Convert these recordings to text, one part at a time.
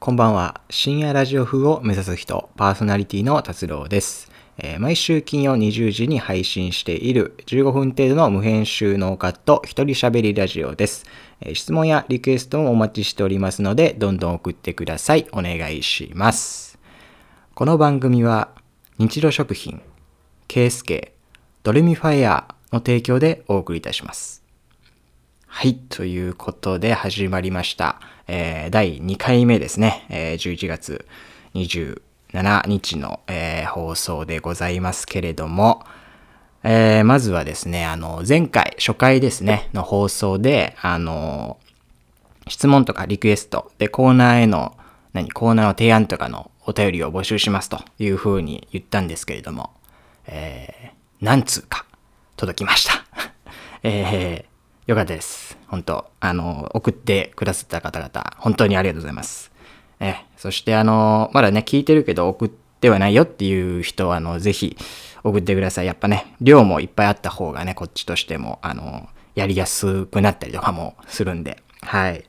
こんばんは。深夜ラジオ風を目指す人、パーソナリティの達郎です。えー毎週金曜20時に配信している15分程度の無編集ノーカット一人喋りラジオです、えー質問やリクエストもお待ちしておりますので、どんどん送ってください。お願いします。この番組は、日露食品、ケースケ、ドレミファイアの提供でお送りいたします。はい。ということで始まりました。えー第2回目ですね。えー11月27日の、えー放送でございますけれども、えーまずはですね、あの、前回、初回ですね、の放送で、あの、質問とかリクエストでコーナーへの、何、コーナーの提案とかのお便りを募集しますというふうに言ったんですけれども、えー、何通か届きました。えー、よかったです。本当あの、送ってくださった方々、本当にありがとうございます。えそしてあの、まだね、聞いてるけど送ってはないよっていう人は、あの、ぜひ送ってください。やっぱね、量もいっぱいあった方がね、こっちとしても、あの、やりやすくなったりとかもするんで。はい。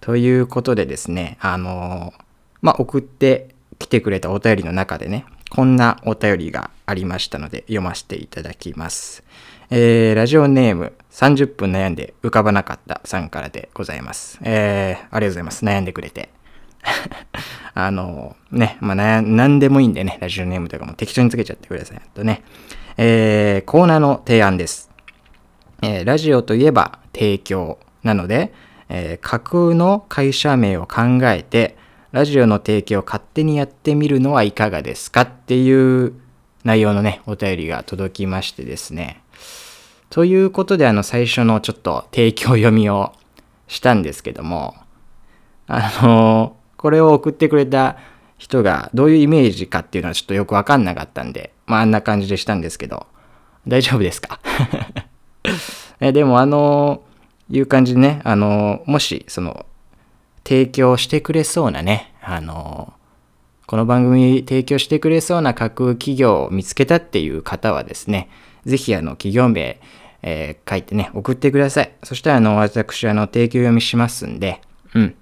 ということでですね、あの、まあ、送ってきてくれたお便りの中でね、こんなお便りがありましたので、読ませていただきます。えー、ラジオネーム30分悩んで浮かばなかったさんからでございます。えー、ありがとうございます。悩んでくれて。あの、ね、まあ、な、んでもいいんでね、ラジオネームとかも適当につけちゃってください。とね、えー、コーナーの提案です。えーラジオといえば提供なので、え架空の会社名を考えて、ラジオの提供を勝手にやってみるのはいかがですかっていう内容のね、お便りが届きましてですね。ということで、あの、最初のちょっと提供読みをしたんですけども、あのこれを送ってくれた人がどういうイメージかっていうのはちょっとよくわかんなかったんで、まああんな感じでしたんですけど、大丈夫ですか？えでもあのいう感じでね、あのもしその提供してくれそうなね、あのこの番組提供してくれそうな架空企業を見つけたっていう方はですね、ぜひあの企業名、えー書いてね、送ってください。そしたらあの私あの提供読みしますんで、うん。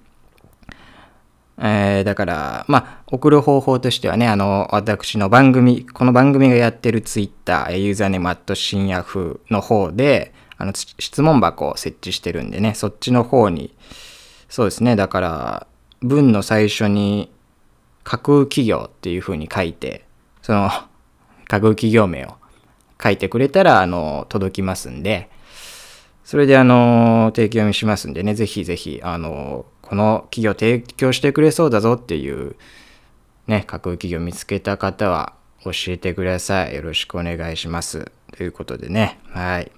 えーだから、まあ、送る方法としてはね、あの、私の番組、この番組がやってるツイッター、ユーザーネームアット深夜風の方で、あの、質問箱を設置してるんでね、そっちの方に、そうですね、だから、文の最初に、架空企業っていう風に書いて、その、架空企業名を書いてくれたら、あの、届きますんで、それであの、提供しますんでね、ぜひぜひ、あの、この企業提供してくれそうだぞっていう、ね、架空企業見つけた方は教えてください。よろしくお願いします。ということでね、はい。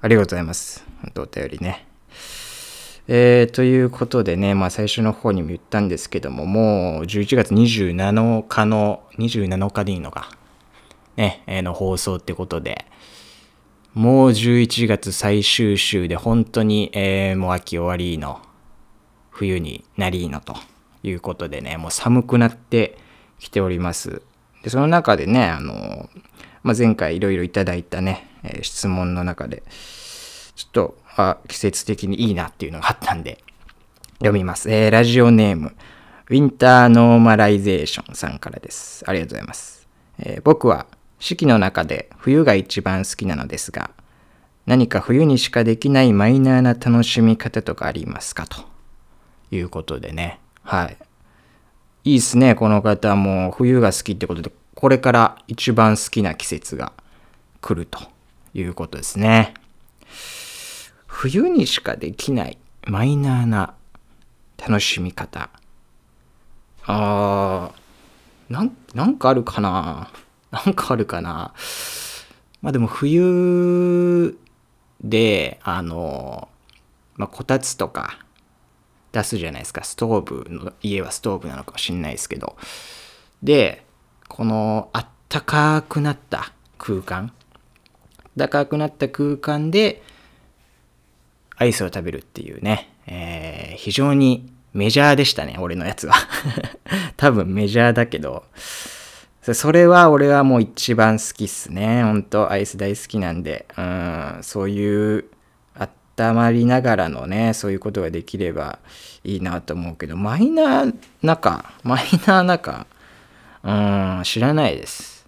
ありがとうございます。本当お便りね。えー、ということでね、まあ最初の方にも言ったんですけども、もう11月27日の、27日でいいのか。ね、えーの放送ってことで、もう11月最終週で本当に、えーもう秋終わりの冬になりのということでね、もう寒くなってきております。で、その中でね、あの、まあ、前回いろいろいただいたね、えー質問の中で、ちょっと、あ、季節的にいいなっていうのがあったんで、読みます。えーラジオネーム、ウィンターノーマライゼーションさんからです。ありがとうございます。えー僕は四季の中で冬が一番好きなのですが、何か冬にしかできないマイナーな楽しみ方とかありますか？ということでね。はい。いいっすね、この方も冬が好きってことで、これから一番好きな季節が来るということですね。冬にしかできないマイナーな楽しみ方。あー、なん、なんかあるかな？なんかあるかなまあでも冬で、あの、まあ、こたつとか出すじゃないですか。ストーブの、家はストーブなのかもしれないですけど。で、このあったかくなった空間。あったかくなった空間で、アイスを食べるっていうね、えー非常にメジャーでしたね、俺のやつは。多分メジャーだけど、それは俺はもう一番好きっすね。ほんと、アイス大好きなんで、うん、そういう温まりながらのね、そういうことができればいいなと思うけど、マイナー中、マイナー中、うん、知らないです。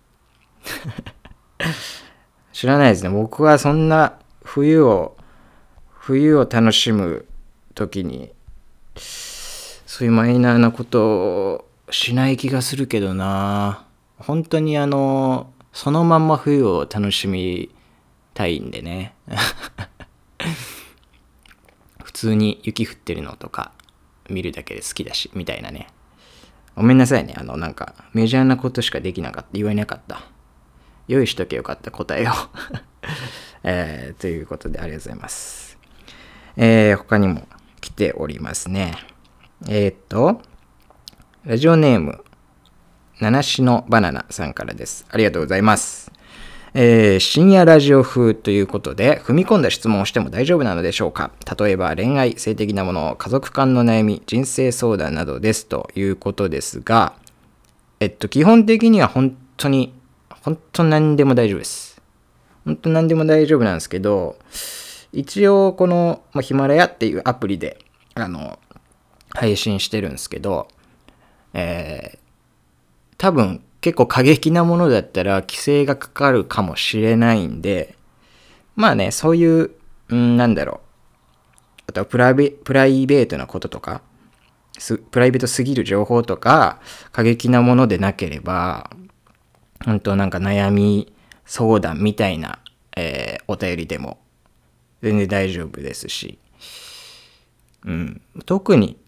知らないですね。僕はそんな冬を、冬を楽しむ時に、そういうマイナーなことをしない気がするけどな。本当にあの、そのまんま冬を楽しみたいんでね。普通に雪降ってるのとか見るだけで好きだし、みたいなね。ごめんなさいね。あの、なんか、メジャーなことしかできなかった。言えなかった。用意しとけよかった答えを えー、ということでありがとうございます。えー、他にも来ておりますね。えー、っと、ラジオネーム、七種のバナナさんからです。ありがとうございます。えー、深夜ラジオ風ということで、踏み込んだ質問をしても大丈夫なのでしょうか例えば恋愛、性的なもの、家族間の悩み、人生相談などですということですが、えっと、基本的には本当に本当何でも大丈夫です。本当何でも大丈夫なんですけど、一応この、まあ、ヒマラヤっていうアプリで、あの、配信してるんですけど、えー、多分結構過激なものだったら規制がかかるかもしれないんで、まあね、そういう、んなんだろう。あとはプライベートなこととか、プライベートすぎる情報とか、過激なものでなければ、本当なんか悩み相談みたいな、えー、お便りでも全然大丈夫ですし、うん、特に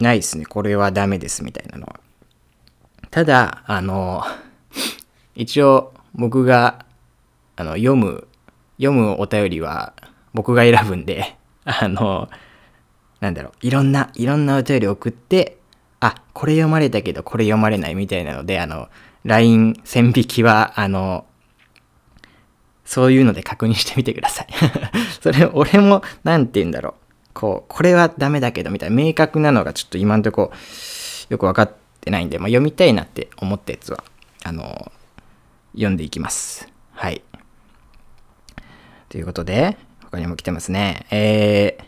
ないですね。これはダメですみたいなのは。ただ、あの、一応僕があの読む、読むお便りは僕が選ぶんで、あの、なんだろう、いろんな、いろんなお便り送って、あ、これ読まれたけどこれ読まれないみたいなので、あの、LINE 線引きは、あの、そういうので確認してみてください それ、俺も、なんて言うんだろう。こう、これはダメだけど、みたいな明確なのがちょっと今んとこ、よくわかっってないんで、まあ、読みたいなって思ったやつは、あの、読んでいきます。はい。ということで、他にも来てますね。えー、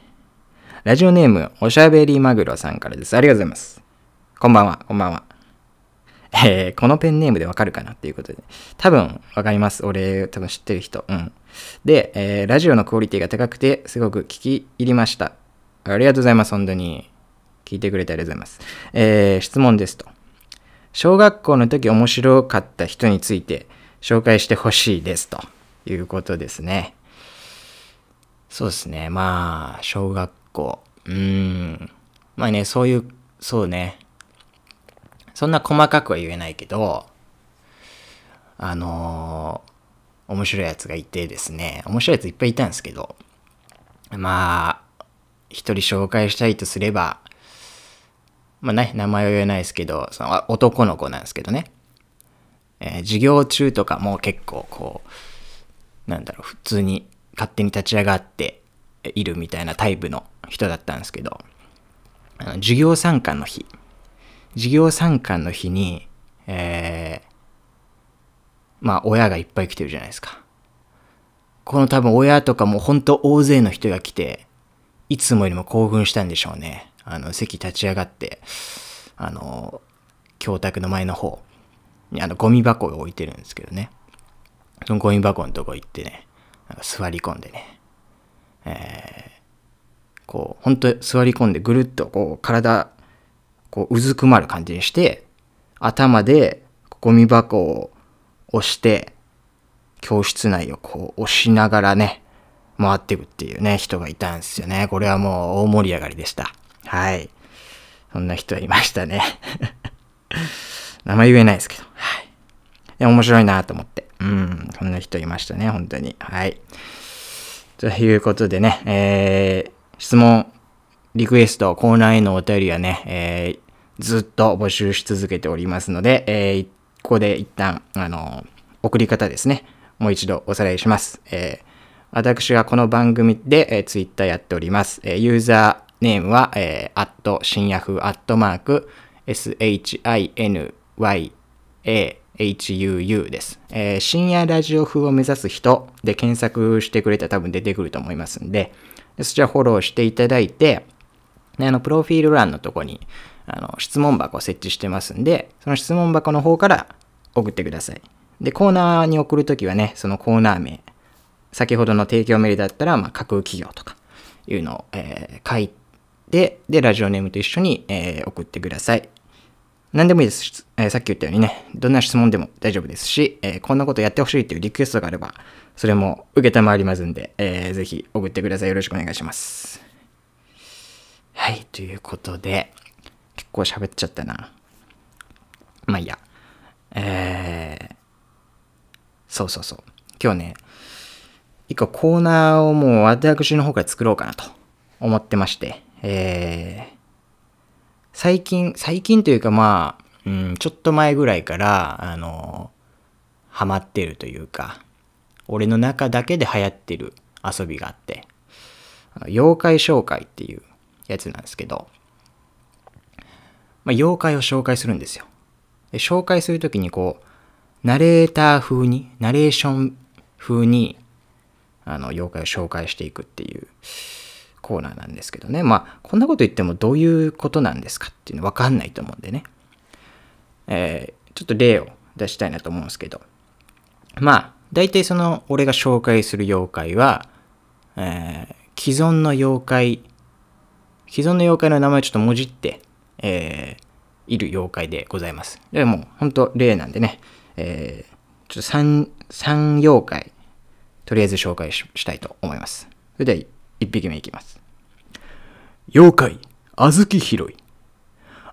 ラジオネーム、おしゃべりマグロさんからです。ありがとうございます。こんばんは、こんばんは。えー、このペンネームでわかるかなっていうことで、多分わかります。俺、多分知ってる人。うん。で、えー、ラジオのクオリティが高くて、すごく聞き入りました。ありがとうございます、本当に。聞いてくれてありがとうございます。えー、質問ですと。小学校の時面白かった人について紹介してほしいですということですね。そうですね。まあ、小学校。うん。まあね、そういう、そうね。そんな細かくは言えないけど、あのー、面白いやつがいてですね、面白いやついっぱいいたんですけど、まあ、一人紹介したいとすれば、まあね、名前は言えないですけど、その男の子なんですけどね、えー、授業中とかも結構こう、なんだろう、普通に勝手に立ち上がっているみたいなタイプの人だったんですけど、あの授業参観の日、授業参観の日に、えー、まあ親がいっぱい来てるじゃないですか。この多分親とかも本当大勢の人が来て、いつもよりも興奮したんでしょうね。あの、席立ち上がって、あの、教託の前の方にあのゴミ箱を置いてるんですけどね。そのゴミ箱のとこ行ってね、なんか座り込んでね、えー、こう、本当座り込んでぐるっとこう体こう、うずくまる感じにして、頭でゴミ箱を押して、教室内をこう押しながらね、回っていくっていうね、人がいたんですよね。これはもう大盛り上がりでした。はい。そんな人いましたね。名前言えないですけど。はい。いや、面白いなと思って。うん。そんな人いましたね、本当に。はい。ということでね、えー、質問リクエスト、コーナーへのお便りはね、えー、ずっと募集し続けておりますので、えー、ここで一旦、あの、送り方ですね。もう一度おさらいします。えー、私はこの番組で、えー、ツイッターやっております。えー、ユーザーネームは、えー、アット、新ヤフアットマーク、shinyahuu です。えー、深夜ラジオ風を目指す人で検索してくれたら多分出てくると思いますんで、そちらフォローしていただいて、であの、プロフィール欄のとこに、あの、質問箱を設置してますんで、その質問箱の方から送ってください。で、コーナーに送るときはね、そのコーナー名、先ほどの提供メールだったら、まあ、架空企業とかいうのを、えー、書いて、で、ラジオネームと一緒に、えー、送ってください。何でもいいです。えー、さっき言ったようにね、どんな質問でも大丈夫ですし、えー、こんなことやってほしいっていうリクエストがあれば、それも受けたまわりますんで、えー、ぜひ送ってください。よろしくお願いします。はい、ということで、結構喋っちゃったな。まあいいや。えー、そうそうそう。今日ね、一個コーナーをもう私の方から作ろうかなと思ってまして、えー、最近、最近というかまあ、うん、ちょっと前ぐらいから、あの、ハマってるというか、俺の中だけで流行ってる遊びがあって、妖怪紹介っていうやつなんですけど、まあ、妖怪を紹介するんですよ。で紹介するときにこう、ナレーター風に、ナレーション風に、あの、妖怪を紹介していくっていうコーナーなんですけどね。まあ、こんなこと言ってもどういうことなんですかっていうのわかんないと思うんでね。えー、ちょっと例を出したいなと思うんですけど。まあ、大体その、俺が紹介する妖怪は、えー、既存の妖怪、既存の妖怪の名前をちょっともじって、えー、いる妖怪でございます。でもう、ほんと例なんでね、えー、ちょっと3、3妖怪、とりあえず紹介したいと思います。それでは、1匹目いきます。妖怪、小豆拾い。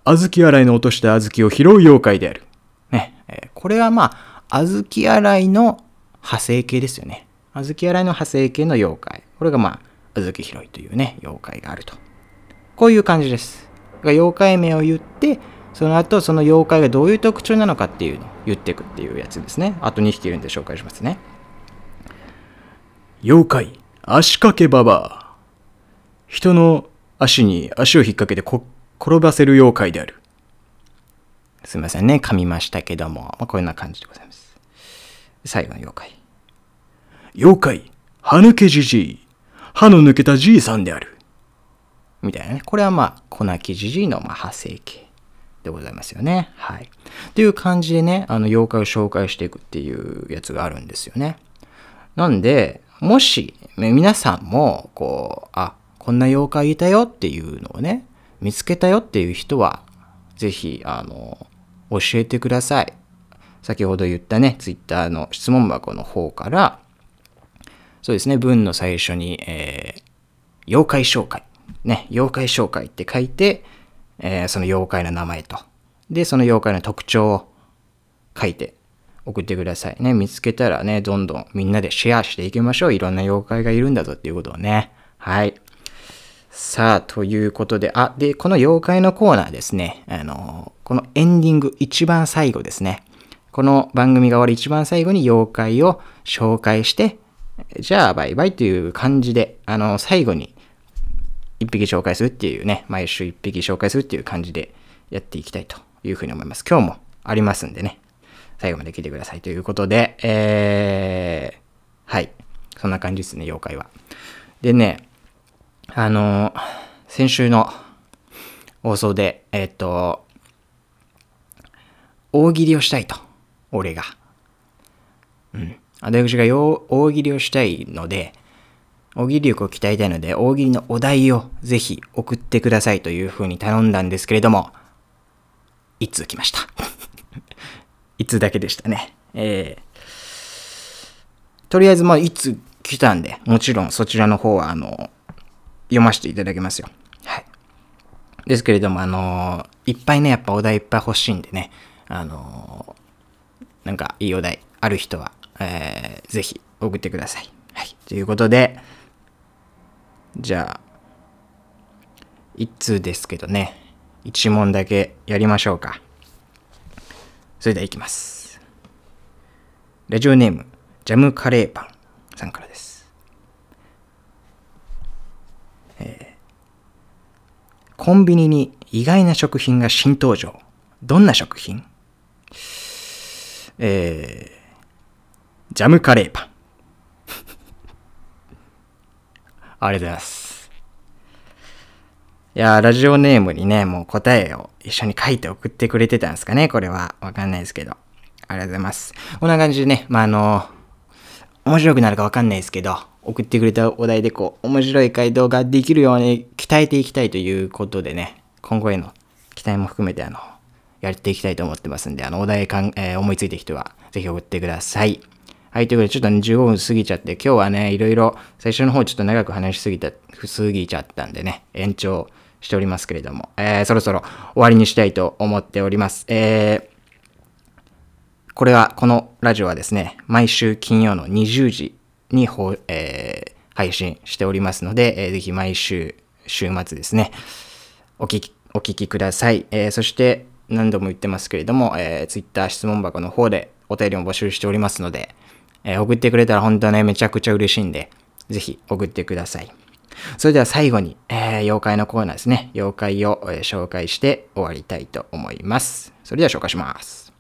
小豆洗いの落とした小豆を拾う妖怪である。ね、えー、これはまあ、小豆洗いの派生系ですよね。小豆洗いの派生系の妖怪。これがまあ、小豆拾いというね、妖怪があると。こういう感じです。妖怪名を言って、その後、その妖怪がどういう特徴なのかっていうのを言っていくっていうやつですね。あと2匹いるんで紹介しますね。妖怪、足掛けババア。人の足に足を引っ掛けて転ばせる妖怪である。すいませんね、噛みましたけども、まあ、こんな感じでございます。最後の妖怪。妖怪、歯抜けじじい。歯の抜けたじいさんである。みたいなね。これはまあ、粉木じじいのまあ派生形でございますよね。はい。という感じでね、あの、妖怪を紹介していくっていうやつがあるんですよね。なんで、もし、皆さんも、こう、あ、こんな妖怪いたよっていうのをね、見つけたよっていう人は、ぜひ、あの、教えてください。先ほど言ったね、ツイッターの質問箱の方から、そうですね、文の最初に、えー、妖怪紹介。ね、妖怪紹介って書いて、えー、その妖怪の名前と、で、その妖怪の特徴を書いて送ってくださいね。見つけたらね、どんどんみんなでシェアしていきましょう。いろんな妖怪がいるんだぞっていうことをね。はい。さあ、ということで、あ、で、この妖怪のコーナーですね。あの、このエンディング、一番最後ですね。この番組が終わる一番最後に妖怪を紹介して、じゃあバイバイという感じで、あの、最後に一匹紹介するっていうね、毎週一匹紹介するっていう感じでやっていきたいというふうに思います。今日もありますんでね、最後まで聞いてくださいということで、えー、はい。そんな感じですね、妖怪は。でね、あの、先週の放送で、えっ、と、大喜利をしたいと。俺が。うん。私が大喜利をしたいので、大喜利力を鍛えたいので、大喜利のお題をぜひ送ってくださいという風に頼んだんですけれども、いつ来ました？いつだけでしたね。えー、とりあえず、まあ、いつ来たんで、もちろんそちらの方は、あの、読ませていただきますよ。はい。ですけれども、あの、いっぱいね、やっぱお題いっぱい欲しいんでね、あの、なんかいいお題ある人は、えー、ぜひ送ってください。はい。ということで、じゃあ、一通ですけどね、一問だけやりましょうか。それではいきます。ラジオネーム、ジャムカレーパンさんからです。えー、コンビニに意外な食品が新登場。どんな食品？えー、ジャムカレーパン。ありがとうございます。いやラジオネームにね、もう答えを一緒に書いて送ってくれてたんですかね、これは。わかんないですけど。ありがとうございます。こんな感じでね、まあ、あの、面白くなるかわかんないですけど、送ってくれたお題でこう、面白い回答ができるように鍛えていきたいということでね、今後への期待も含めてあの、やっていきたいと思ってますんで、あの、お題かん、えー、思いついた人は、ぜひ送ってください。はい、ということで、ちょっとね、15分過ぎちゃって、今日はね、いろいろ、最初の方ちょっと長く話しすぎた、過ぎちゃったんでね、延長しておりますけれども、えー、そろそろ終わりにしたいと思っております。えー、これは、このラジオはですね、毎週金曜の20時に、えー、配信しておりますので、えー、ぜひ毎週、週末ですね、お聞き、お聞きください。えー、そして、何度も言ってますけれども、えー、Twitter 質問箱の方でお便りも募集しておりますので、えー、送ってくれたら本当はね、めちゃくちゃ嬉しいんで、ぜひ送ってください。それでは最後に、えー、妖怪のコーナーですね。妖怪を、えー、紹介して終わりたいと思います。それでは紹介します。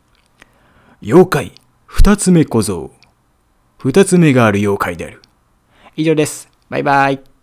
妖怪、二つ目小僧。二つ目がある妖怪である。以上です。バイバイ。